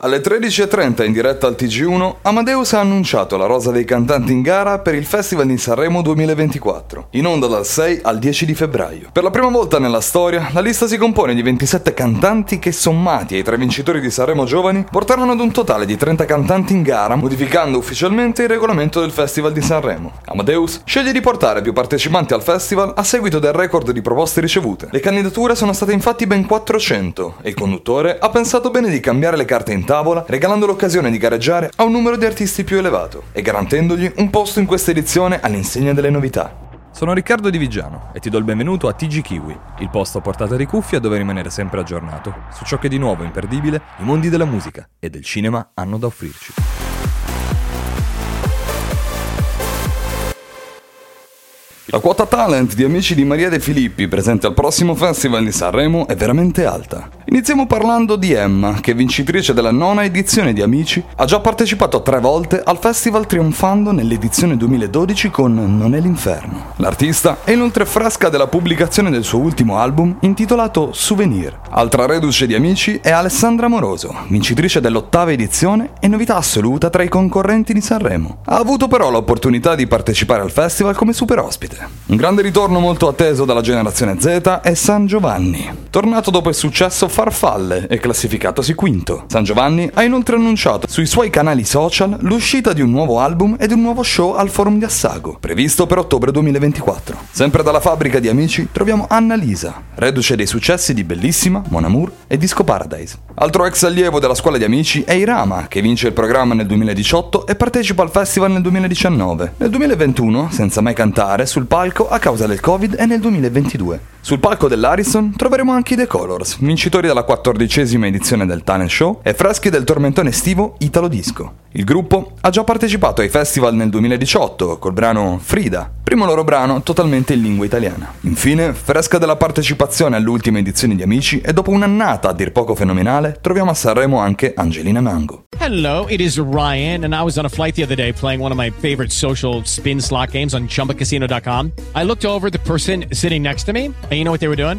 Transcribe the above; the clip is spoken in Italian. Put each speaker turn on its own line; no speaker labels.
Alle 13.30 in diretta al TG1, Amadeus ha annunciato la rosa dei cantanti in gara per il Festival di Sanremo 2024, in onda dal 6 al 10 di febbraio. Per la prima volta nella storia, la lista si compone di 27 cantanti che, sommati ai tre vincitori di Sanremo Giovani, porteranno ad un totale di 30 cantanti in gara, modificando ufficialmente il regolamento del Festival di Sanremo. Amadeus sceglie di portare più partecipanti al festival a seguito del record di proposte ricevute. Le candidature sono state infatti ben 400 e il conduttore ha pensato bene di cambiare le carte in tavola, regalando l'occasione di gareggiare a un numero di artisti più elevato e garantendogli un posto in questa edizione all'insegna delle novità.
Sono Riccardo Di Vigiano e ti do il benvenuto a TG Kiwi, il posto a portata di cuffia dove rimanere sempre aggiornato su ciò che di nuovo imperdibile i mondi della musica e del cinema hanno da offrirci.
La quota talent di amici di Maria De Filippi presente al prossimo Festival di Sanremo è veramente alta. Iniziamo parlando di Emma, che vincitrice della nona edizione di Amici, ha già partecipato tre volte al festival trionfando nell'edizione 2012 con Non è l'inferno. L'artista è inoltre fresca della pubblicazione del suo ultimo album intitolato Souvenir. Altra reduce di Amici è Alessandra Moroso, vincitrice dell'ottava edizione e novità assoluta tra i concorrenti di Sanremo. Ha avuto però l'opportunità di partecipare al festival come super ospite. Un grande ritorno molto atteso dalla generazione Z è San Giovanni. Tornato dopo il successo Farfalle e classificatosi quinto. San Giovanni ha inoltre annunciato sui suoi canali social l'uscita di un nuovo album ed un nuovo show al Forum di Assago, previsto per ottobre 2024. Sempre dalla fabbrica di amici troviamo Annalisa, reduce dei successi di Bellissima, Mon Amour e Disco Paradise. Altro ex allievo della scuola di amici è Irama, che vince il programma nel 2018 e partecipa al festival nel 2019. Nel 2021, senza mai cantare, sul palco a causa del Covid e nel 2022. Sul palco dell'Arison troveremo anche i The Colors, vincitori della quattordicesima edizione del Talent Show e freschi del tormentone estivo Italo Disco. Il gruppo ha già partecipato ai festival nel 2018 col brano Frida, primo loro brano totalmente in lingua italiana. Infine, fresca della partecipazione all'ultima edizione di Amici e dopo un'annata a dir poco fenomenale, troviamo a Sanremo anche Angelina Mango.
Hello, it is Ryan, and I was on a flight the other day playing one of my favorite social spin slot games on chumbacasino.com. I looked over the person sitting next to me, and you know what they were doing?